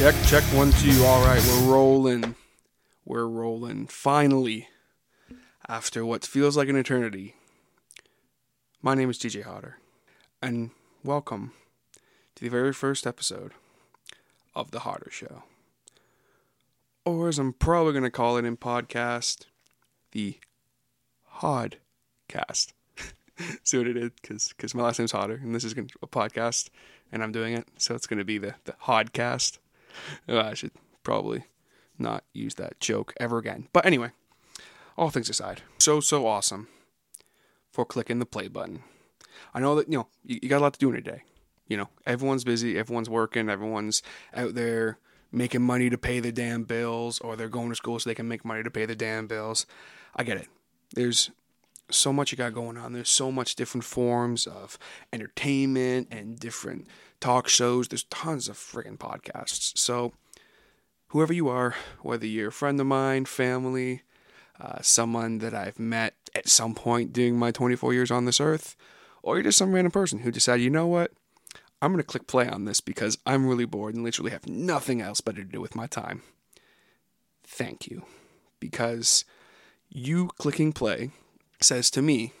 Check, check, one, two. All right, we're rolling. We're rolling. Finally, after what feels like an eternity. My name is DJ Hodder, and welcome to the very first episode of The Hodder Show. Or as I'm probably going to call it in podcast, the Hodcast. See what it is? Because my last name's Hodder, and this is gonna, a podcast, and I'm doing it, so it's going to be the, the Hodcast. I should probably not use that joke ever again. But anyway, all things aside, so, so awesome for clicking the play button. I know that, you know, you, you got a lot to do in a day. You know, everyone's busy, everyone's working, everyone's out there making money to pay their damn bills, or they're going to school so they can make money to pay their damn bills. I get it. There's so much you got going on. There's so much different forms of entertainment and different talk shows. There's tons of friggin' podcasts. So, whoever you are, whether you're a friend of mine, family, uh, someone that I've met at some point during my 24 years on this earth, or you're just some random person who decided, you know what, I'm going to click play on this because I'm really bored and literally have nothing else better to do with my time. Thank you. Because you clicking play says to me,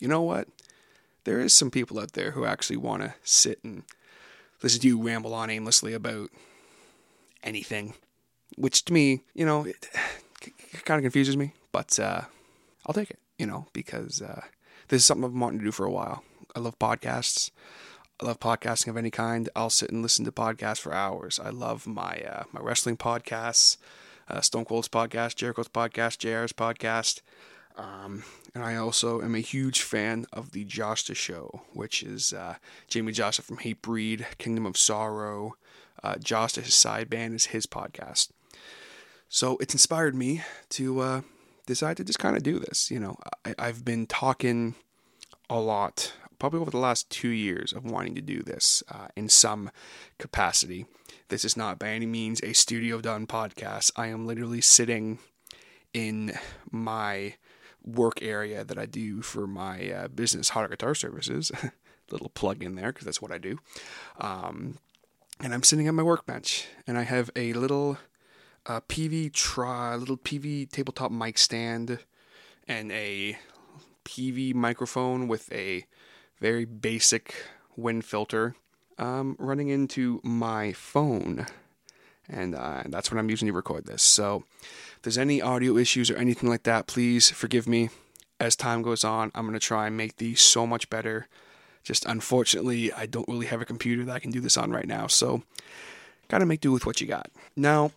you know what? There is some people out there who actually want to sit and to you ramble on aimlessly about anything, which to me, you know, it, it kind of confuses me, but uh, I'll take it, you know, because uh, this is something I've been wanting to do for a while. I love podcasts. I love podcasting of any kind. I'll sit and listen to podcasts for hours. I love my uh, my wrestling podcasts, uh, Stone Cold's podcast, Jericho's podcast, JR's podcast. Um, and I also am a huge fan of the Jasta Show, which is uh, Jamey Jasta from Hatebreed, Kingdom of Sorrow. Uh, Jasta, his side band, is his podcast. So it's inspired me to uh, decide to just kind of do this. You know, I, I've been talking a lot, probably over the last two years, of wanting to do this uh, in some capacity. This is not by any means a studio done podcast. I am literally sitting in my work area that I do for my uh, business, Hodder Guitar Services. Little plug in there because that's what I do. Um, and I'm sitting at my workbench and I have a little uh, Peavey try, little Peavey tabletop mic stand and a Peavey microphone with a very basic wind filter um, running into my phone. And uh, that's what I'm using to record this. So if there's any audio issues or anything like that, please forgive me. As time goes on, I'm going to try and make these so much better. Just unfortunately, I don't really have a computer that I can do this on right now. So, got to make do with what you got. Now,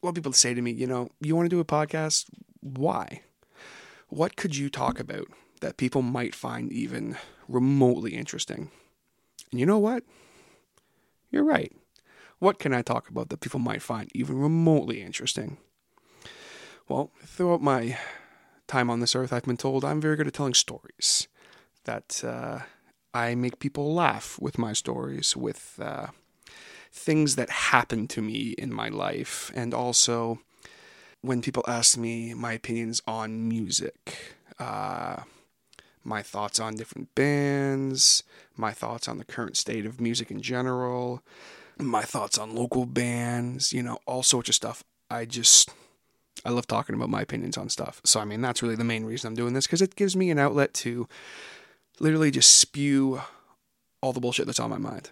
what people say to me, you know, you want to do a podcast? Why? What could you talk about that people might find even remotely interesting? And you know what? You're right. What can I talk about that people might find even remotely interesting? Well, throughout my time on this earth, I've been told I'm very good at telling stories. That uh, I make people laugh with my stories, with uh, things that happen to me in my life, and also when people ask me my opinions on music, uh, my thoughts on different bands, my thoughts on the current state of music in general, my thoughts on local bands, you know, all sorts of stuff. I just I love talking about my opinions on stuff. So I mean, that's really the main reason I'm doing this because it gives me an outlet to literally just spew all the bullshit that's on my mind.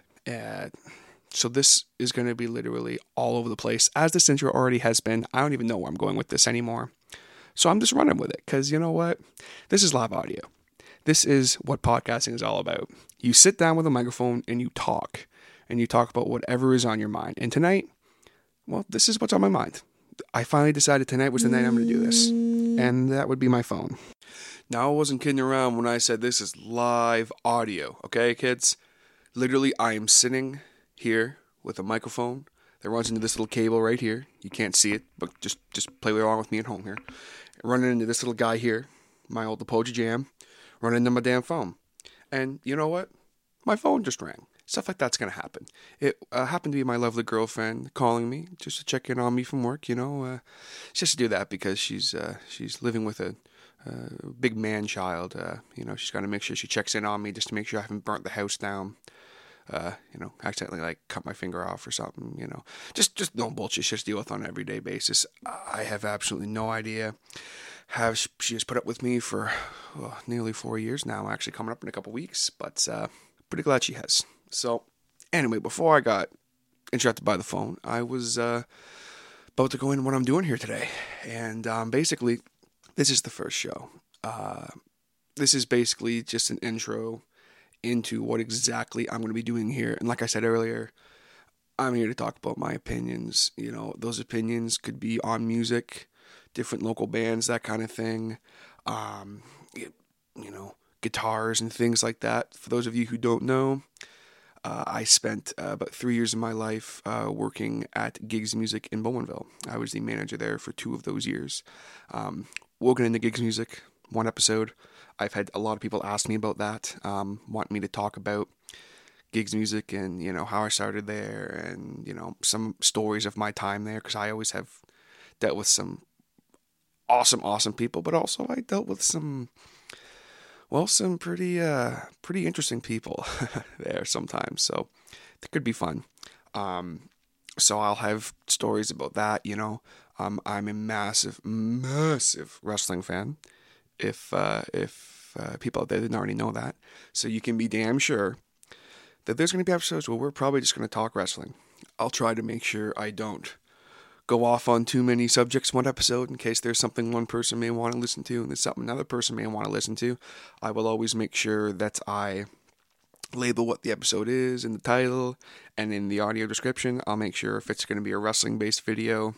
So this is going to be literally all over the place, as this intro already has been. I don't even know where I'm going with this anymore. So I'm just running with it because you know what? This is live audio. This is what podcasting is all about. You sit down with a microphone and you talk, and you talk about whatever is on your mind. And tonight, well, this is what's on my mind. I finally decided tonight was the night I'm going to do this, and that would be my phone. Now, I wasn't kidding around when I said this is live audio, okay, kids? Literally, I am sitting here with a microphone that runs into this little cable right here. You can't see it, but just just play along with me at home here. Running into this little guy here, my old Apogee Jam, running into my damn phone. And you know what? My phone just rang. Stuff like that's gonna happen. It uh, happened to be my lovely girlfriend calling me just to check in on me from work. You know, uh, just to do that because she's uh, she's living with a uh, big man child. Uh, you know, she's got to make sure she checks in on me just to make sure I haven't burnt the house down. uh, you know, accidentally like cut my finger off or something, you know, just just no bullshit shit to deal with on an everyday basis. I have absolutely no idea how she has put up with me for well, nearly four years now. Actually, coming up in a couple weeks, but uh, pretty glad she has. So, anyway, before I got interrupted by the phone, I was uh, about to go into what I'm doing here today, and um, basically, this is the first show. Uh, this is basically just an intro into what exactly I'm going to be doing here. And like I said earlier, I'm here to talk about my opinions. You know, those opinions could be on music, different local bands, that kind of thing. Um, you know, guitars and things like that. For those of you who don't know, uh, I spent uh, about three years of my life uh, working at Gigs Music in Bowmanville. I was the manager there for two of those years. Um, woken into Gigs Music, one episode. I've had a lot of people ask me about that, um, want me to talk about gigs music and you know how I started there and you know some stories of my time there because I always have dealt with some awesome awesome people but also I dealt with some well some pretty uh pretty interesting people there sometimes so it could be fun um so I'll have stories about that you know um I'm a massive massive wrestling fan if uh, if uh, people out there didn't already know that. So you can be damn sure that there's going to be episodes where we're probably just going to talk wrestling. I'll try to make sure I don't go off on too many subjects one episode in case there's something one person may want to listen to and there's something another person may want to listen to. I will always make sure that I label what the episode is in the title and in the audio description. I'll make sure if it's going to be a wrestling based video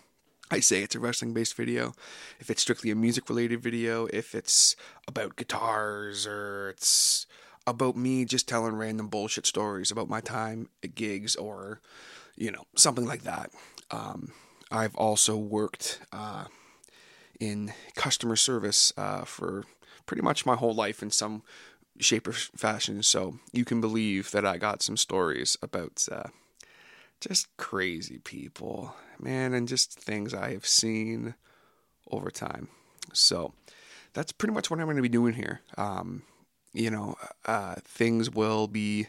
I say it's a wrestling based video. If it's strictly a music related video, if it's about guitars or it's about me just telling random bullshit stories about my time at gigs or, you know, something like that. Um, I've also worked uh, in customer service uh, for pretty much my whole life in some shape or fashion. So you can believe that I got some stories about uh, just crazy people man, and just things I have seen over time. So that's pretty much what I'm going to be doing here. Um, you know, uh, things will be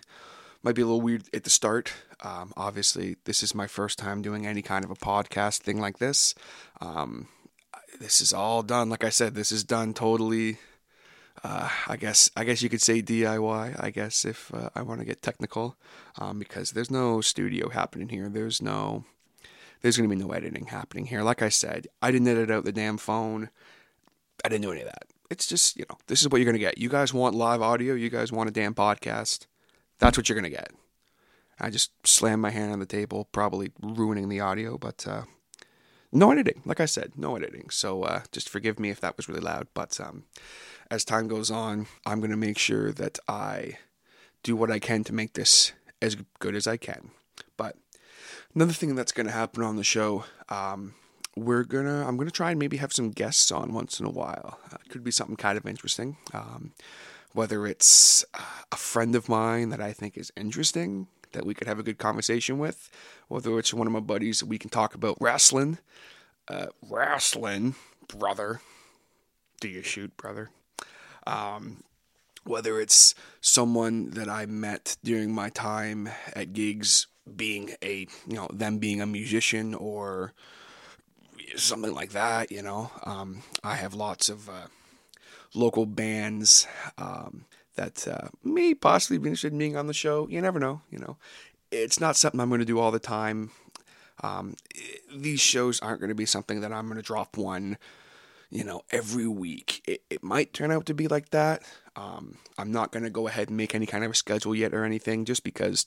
might be a little weird at the start. Um, obviously, this is my first time doing any kind of a podcast thing like this. Um, this is all done, like I said, this is done totally. Uh, I guess I guess you could say DIY. I guess if uh, I want to get technical, um, because there's no studio happening here. There's no there's going to be no editing happening here. Like I said, I didn't edit out the damn phone. I didn't do any of that. It's just, you know, this is what you're going to get. You guys want live audio. You guys want a damn podcast. That's what you're going to get. I just slammed my hand on the table, probably ruining the audio, but uh, no editing. Like I said, no editing. So uh, just forgive me if that was really loud. But um, as time goes on, I'm going to make sure that I do what I can to make this as good as I can. But Another thing that's going to happen on the show, um, we're gonna I'm gonna try and maybe have some guests on once in a while. Uh, could be something kind of interesting. Um, whether it's uh, a friend of mine that I think is interesting that we could have a good conversation with, whether it's one of my buddies that we can talk about wrestling. Uh, wrestling, brother. Do you shoot, brother? Um, whether it's someone that I met during my time at gigs being a you know them being a musician or something like that you know um, i have lots of uh, local bands um, that uh, may possibly be interested in being on the show. You never know you know. It's not something i'm going to do all the time. Um, these shows aren't going to be something that i'm going to drop one you know every week. It, it might turn out to be like that. Um, i'm not going to go ahead and make any kind of a schedule yet or anything just because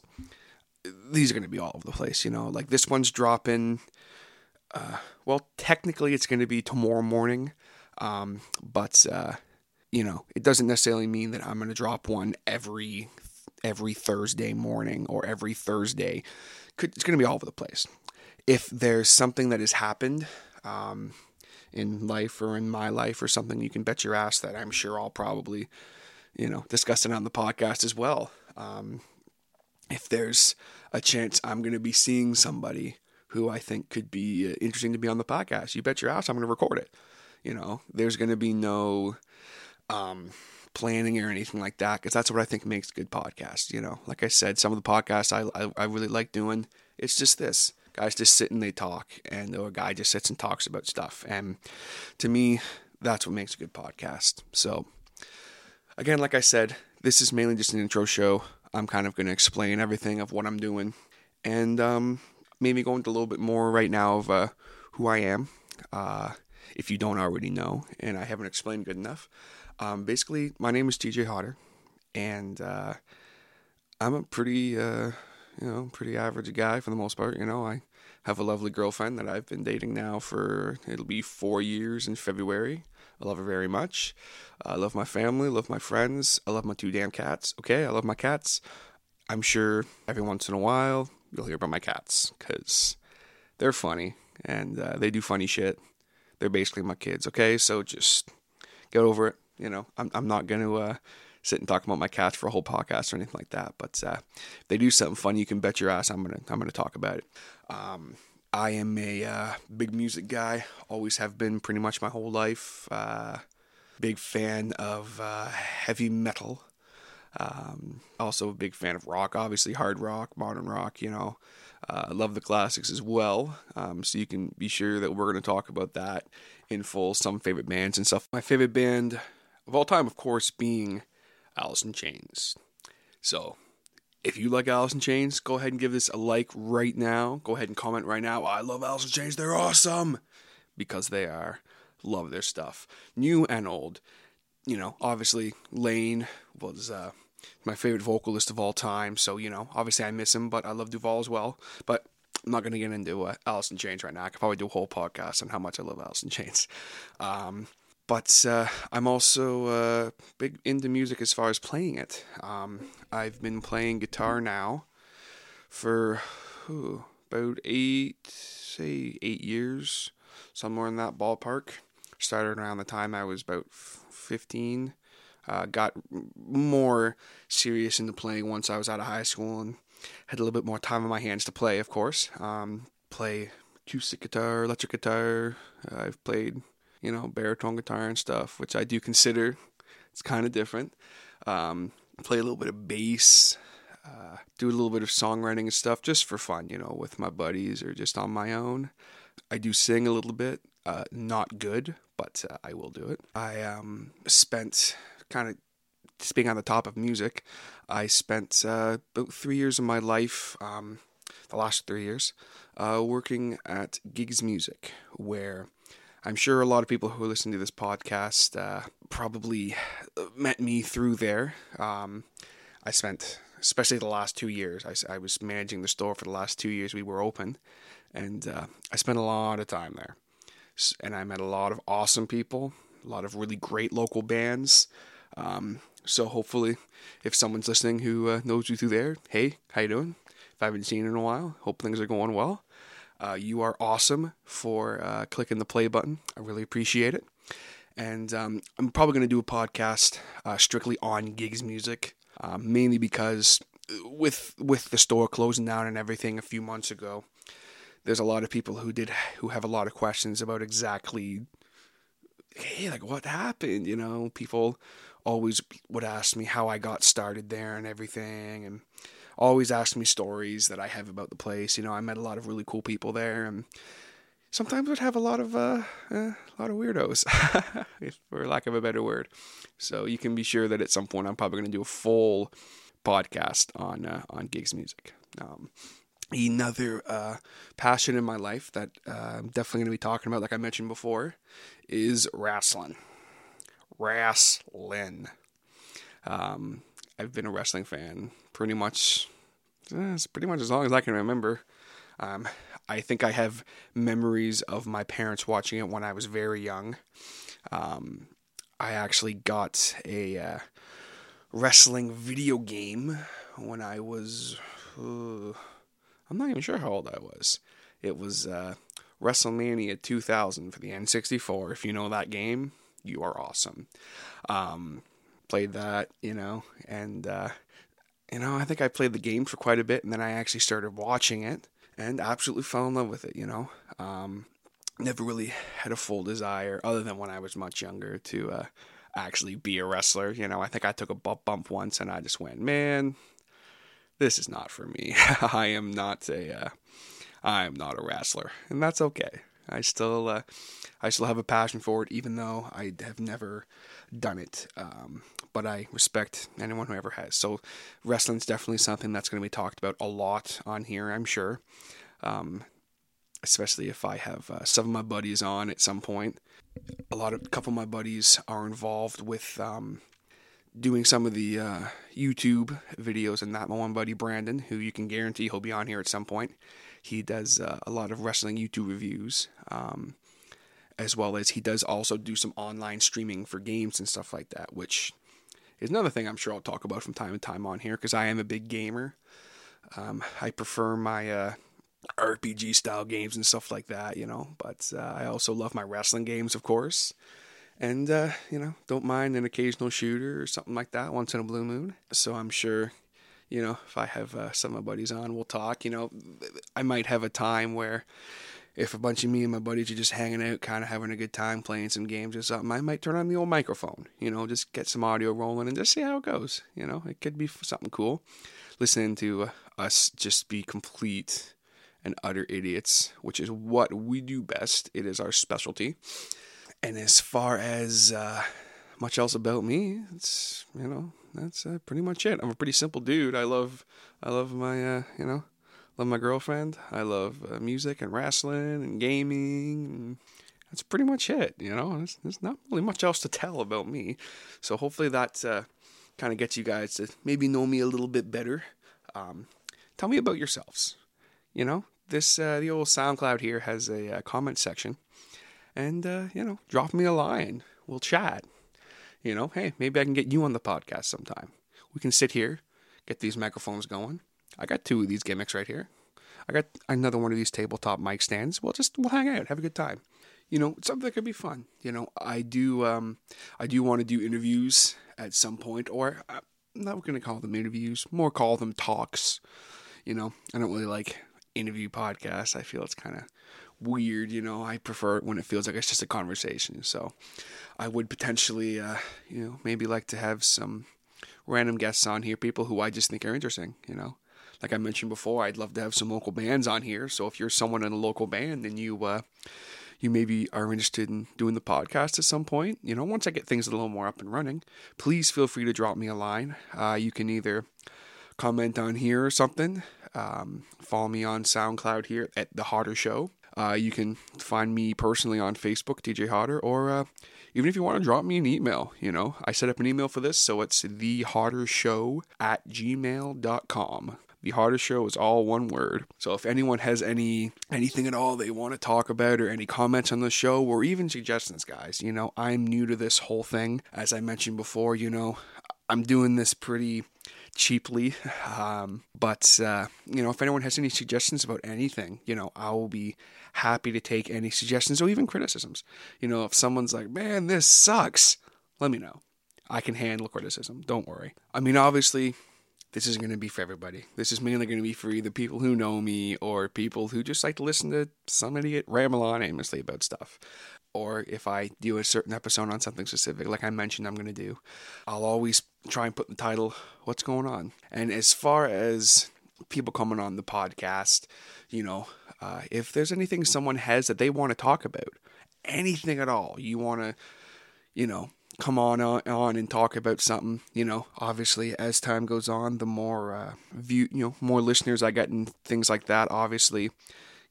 these are going to be all over the place, you know. Like this one's dropping. Uh, well, technically, it's going to be tomorrow morning, um, but uh, you know, it doesn't necessarily mean that I'm going to drop one every every Thursday morning or every Thursday. It's going to be all over the place. If there's something that has happened um, in life or in my life or something, you can bet your ass that I'm sure I'll probably, you know, discuss it on the podcast as well. Um, if there's a chance I'm going to be seeing somebody who I think could be uh, interesting to be on the podcast, you bet your ass I'm going to record it. You know, there's going to be no, um, planning or anything like that because that's what I think makes good podcasts. You know, like I said, some of the podcasts I, I, I really like doing, it's just this guys just sit and they talk, and or a guy just sits and talks about stuff. And to me, that's what makes a good podcast. So, again, like I said, this is mainly just an intro show. I'm kind of going to explain everything of what I'm doing, and um, maybe go into a little bit more right now of uh, who I am. Uh, if you don't already know, and I haven't explained good enough. Um, basically, my name is TJ Hodder, and uh, I'm a pretty, uh, you know, pretty average guy for the most part. You know, I have a lovely girlfriend that I've been dating now for it'll be four years in February. I love her very much. I love my family, love my friends. I love my two damn cats. Okay, I love my cats. I'm sure every once in a while you'll hear about my cats because they're funny and uh, they do funny shit. They're basically my kids. Okay, so just get over it. You know, I'm I'm not gonna uh, sit and talk about my cats for a whole podcast or anything like that. But uh, if they do something fun, you can bet your ass I'm gonna I'm gonna talk about it. Um, I am a uh, big music guy. Always have been pretty much my whole life. Uh, big fan of uh, heavy metal. Um, also a big fan of rock, obviously hard rock, modern rock. You know, uh, I love the classics as well. Um, so you can be sure that we're going to talk about that in full. Some favorite bands and stuff. My favorite band of all time, of course, being Alice in Chains. So if you like Alice in Chains, go ahead and give this a like right now. Go ahead and comment right now. I love Alice in Chains. They're awesome. Because they are. Love their stuff. New and old. You know, obviously, Lane was uh, my favorite vocalist of all time. So, you know, obviously I miss him, but I love DuVall as well. But I'm not going to get into uh, Alice in Chains right now. I could probably do a whole podcast on how much I love Alice in Chains. Um, but uh, I'm also uh, big into music as far as playing it. Um, I've been playing guitar now for ooh, about eight, say eight years, somewhere in that ballpark. Started around the time I was about 15. Uh, got more serious into playing once I was out of high school and had a little bit more time on my hands to play, of course. Um, play acoustic guitar, electric guitar. I've played you know, baritone guitar and stuff, which I do consider it's kind of different. Um, play a little bit of bass, uh, do a little bit of songwriting and stuff just for fun, you know, with my buddies or just on my own. I do sing a little bit, uh, not good, but uh, I will do it. I um, spent kind of speaking on the top of music, I spent uh, about three years of my life, um, the last three years, uh, working at Gigs Music, where I'm sure a lot of people who listen to this podcast uh, probably met me through there. Um, I spent, especially the last two years, I, I, was managing the store for the last two years we were open, and uh, I spent a lot of time there. And I met a lot of awesome people, a lot of really great local bands. Um, so hopefully, if someone's listening who uh, knows you through there, hey, how you doing? If I haven't seen you in a while, hope things are going well. Uh, you are awesome for uh, clicking the play button. I really appreciate it. And um, I'm probably going to do a podcast uh, strictly on gigs music, um, mainly because with with the store closing down and everything a few months ago, there's a lot of people who did who have a lot of questions about exactly, hey, like what happened. You know, people always would ask me how I got started there and everything, and always ask me stories that I have about the place. You know, I met a lot of really cool people there, and sometimes would have a lot of uh, uh, a lot of weirdos, for lack of a better word. So you can be sure that at some point I'm probably going to do a full podcast on uh, on gigs music. Um, another uh, passion in my life that uh, I'm definitely going to be talking about, like I mentioned before, is wrestling. Wrestling. Um, I've been a wrestling fan pretty much, eh, pretty much as long as I can remember. Um, I think I have memories of my parents watching it when I was very young. Um, I actually got a uh, wrestling video game when I was, uh, I'm not even sure how old I was. It was uh, WrestleMania 2000 for the N64. If you know that game, you are awesome. Um, played that, you know, and uh, you know, I think I played the game for quite a bit, and then I actually started watching it and absolutely fell in love with it. You know, um, never really had a full desire, other than when I was much younger, to uh, actually be a wrestler. You know, I think I took a bump once and I just went, man, this is not for me. I am not a, uh, I am not a wrestler, and that's okay. I still, uh, I still have a passion for it, even though I have never done it. Um, but I respect anyone who ever has. So, wrestling's definitely something that's going to be talked about a lot on here, I'm sure. Um, especially if I have uh, some of my buddies on at some point. A lot of a couple of my buddies are involved with um, doing some of the uh, YouTube videos, and that my one buddy Brandon, who you can guarantee he'll be on here at some point. He does uh, a lot of wrestling YouTube reviews, um, as well as he does also do some online streaming for games and stuff like that, which is another thing I'm sure I'll talk about from time to time on here because I am a big gamer. Um, I prefer my uh, RPG style games and stuff like that, you know. But uh, I also love my wrestling games, of course. And, uh, you know, don't mind an occasional shooter or something like that once in a blue moon. So I'm sure, you know, if I have uh, some of my buddies on, we'll talk. You know, I might have a time where if a bunch of me and my buddies are just hanging out, kind of having a good time playing some games or something, I might turn on the old microphone, you know, just get some audio rolling and just see how it goes. You know, it could be something cool. Listening to uh, us just be complete and utter idiots, which is what we do best. It is our specialty. And as far as uh, much else about me, it's you know that's uh, pretty much it. I'm a pretty simple dude. I love I love my uh, you know love my girlfriend. I love uh, music and wrestling and gaming. And that's pretty much it. You know, there's, there's, not really much else to tell about me. So hopefully that uh, kind of gets you guys to maybe know me a little bit better. Um, tell me about yourselves. You know, this uh, the old SoundCloud here has a, a uh, comment section, and uh, you know, drop me a line. We'll chat. You know, hey, maybe I can get you on the podcast sometime. We can sit here, get these microphones going. I got two of these gimmicks right here. I got another one of these tabletop mic stands. We'll just we'll hang out, have a good time. You know, something that could be fun. You know, I do um, I do want to do interviews at some point, or uh, I'm not going to call them interviews, more call them talks. You know, I don't really like interview podcasts. I feel it's kind of weird, you know. I prefer when it feels like it's just a conversation. So I would potentially, uh, you know, maybe like to have some random guests on here, people who I just think are interesting, you know. Like I mentioned before, I'd love to have some local bands on here. So if you're someone in a local band and you, uh, you maybe are interested in doing the podcast at some point, you know, once I get things a little more up and running, please feel free to drop me a line. Uh, you can either comment on here or something. Um, follow me on SoundCloud here at The Hodder Show. Uh, you can find me personally on Facebook, DJ Hodder, or uh, even if you want to drop me an email, you know, I set up an email for this, so it's thehoddershow at gmail.com. The Hodder Show is all one word. So if anyone has any anything at all they want to talk about or any comments on the show or even suggestions, guys, you know, I'm new to this whole thing. As I mentioned before, you know, I'm doing this pretty cheaply. Um, but, uh, you know, if anyone has any suggestions about anything, you know, I will be happy to take any suggestions or even criticisms. You know, if someone's like, man, this sucks, let me know. I can handle criticism. Don't worry. I mean, obviously, this isn't going to be for everybody. This is mainly going to be for either people who know me or people who just like to listen to some idiot ramble on aimlessly about stuff or if I do a certain episode on something specific, like I mentioned I'm going to do, I'll always try and put the title, What's Going On? And as far as people coming on the podcast, you know, uh, if there's anything someone has that they want to talk about, anything at all, you want to, you know, come on, on and talk about something, you know, obviously as time goes on, the more uh, view, you know, more listeners I get and things like that, obviously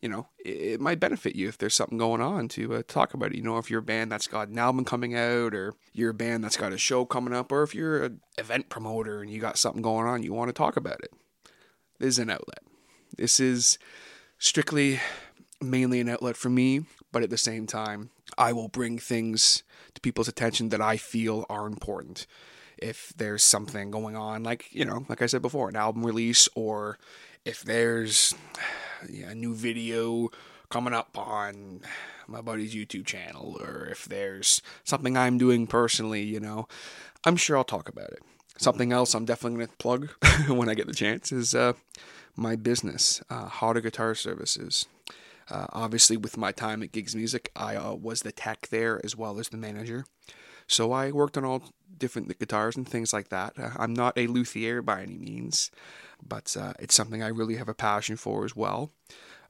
you know, it, might benefit you if there's something going on to uh, talk about it. You know, if you're a band that's got an album coming out, or you're a band that's got a show coming up, or if you're an event promoter and you got something going on, you want to talk about it. This is an outlet. This is strictly mainly an outlet for me, but at the same time, I will bring things to people's attention that I feel are important. If there's something going on, like, you know, like I said before, an album release, or if there's yeah, a new video coming up on my buddy's YouTube channel, or if there's something I'm doing personally, you know, I'm sure I'll talk about it. Something else I'm definitely going to plug when I get the chance is uh, my business, uh, Hodder Guitar Services. Uh, obviously, with my time at Gigs Music, I uh, was the tech there as well as the manager. So I worked on all different guitars and things like that. Uh, I'm not a luthier by any means, but uh, it's something I really have a passion for as well.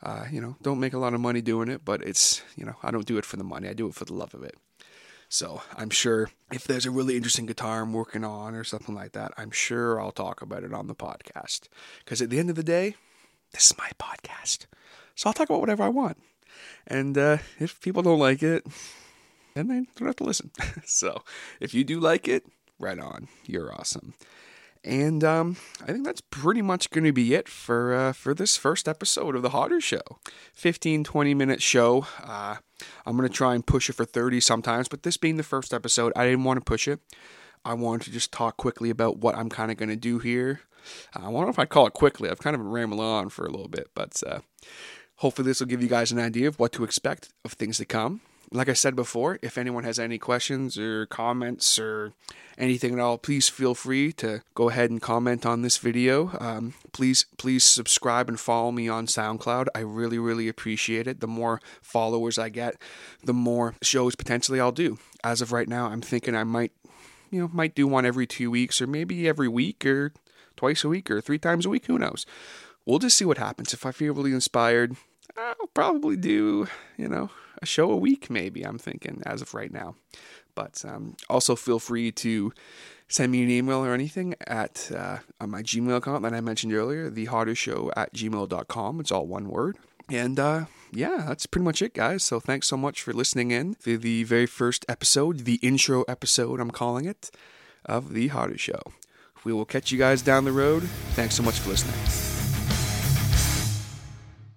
Uh, you know, don't make a lot of money doing it, but it's, you know, I don't do it for the money. I do it for the love of it. So I'm sure if there's a really interesting guitar I'm working on or something like that, I'm sure I'll talk about it on the podcast. Because at the end of the day, this is my podcast. So I'll talk about whatever I want. And uh, if people don't like it, then they don't have to listen. so if you do like it, right on. You're awesome. And um, I think that's pretty much going to be it for uh, for this first episode of the Hodder Show. 15, 20 minute show. Uh, I'm going to try and push it for 30 sometimes, but this being the first episode, I didn't want to push it. I wanted to just talk quickly about what I'm kind of going to do here. I know if I'd call it quickly. I've kind of rambled on for a little bit, but uh, hopefully this will give you guys an idea of what to expect of things to come like I said before, if anyone has any questions or comments or anything at all, please feel free to go ahead and comment on this video. Um, please, please subscribe and follow me on SoundCloud. I really, really appreciate it. The more followers I get, the more shows potentially I'll do. As of right now, I'm thinking I might, you know, might do one every two weeks or maybe every week or twice a week or three times a week. Who knows? We'll just see what happens. If I feel really inspired, I'll probably do, you know, a show a week, maybe, I'm thinking, as of right now. But um, also feel free to send me an email or anything at uh, on my Gmail account that I mentioned earlier, thehoddershow at gmail.com. It's all one word. And uh, yeah, that's pretty much it, guys. So thanks so much for listening in to the very first episode, the intro episode, I'm calling it, of The Hodder Show. We will catch you guys down the road. Thanks so much for listening.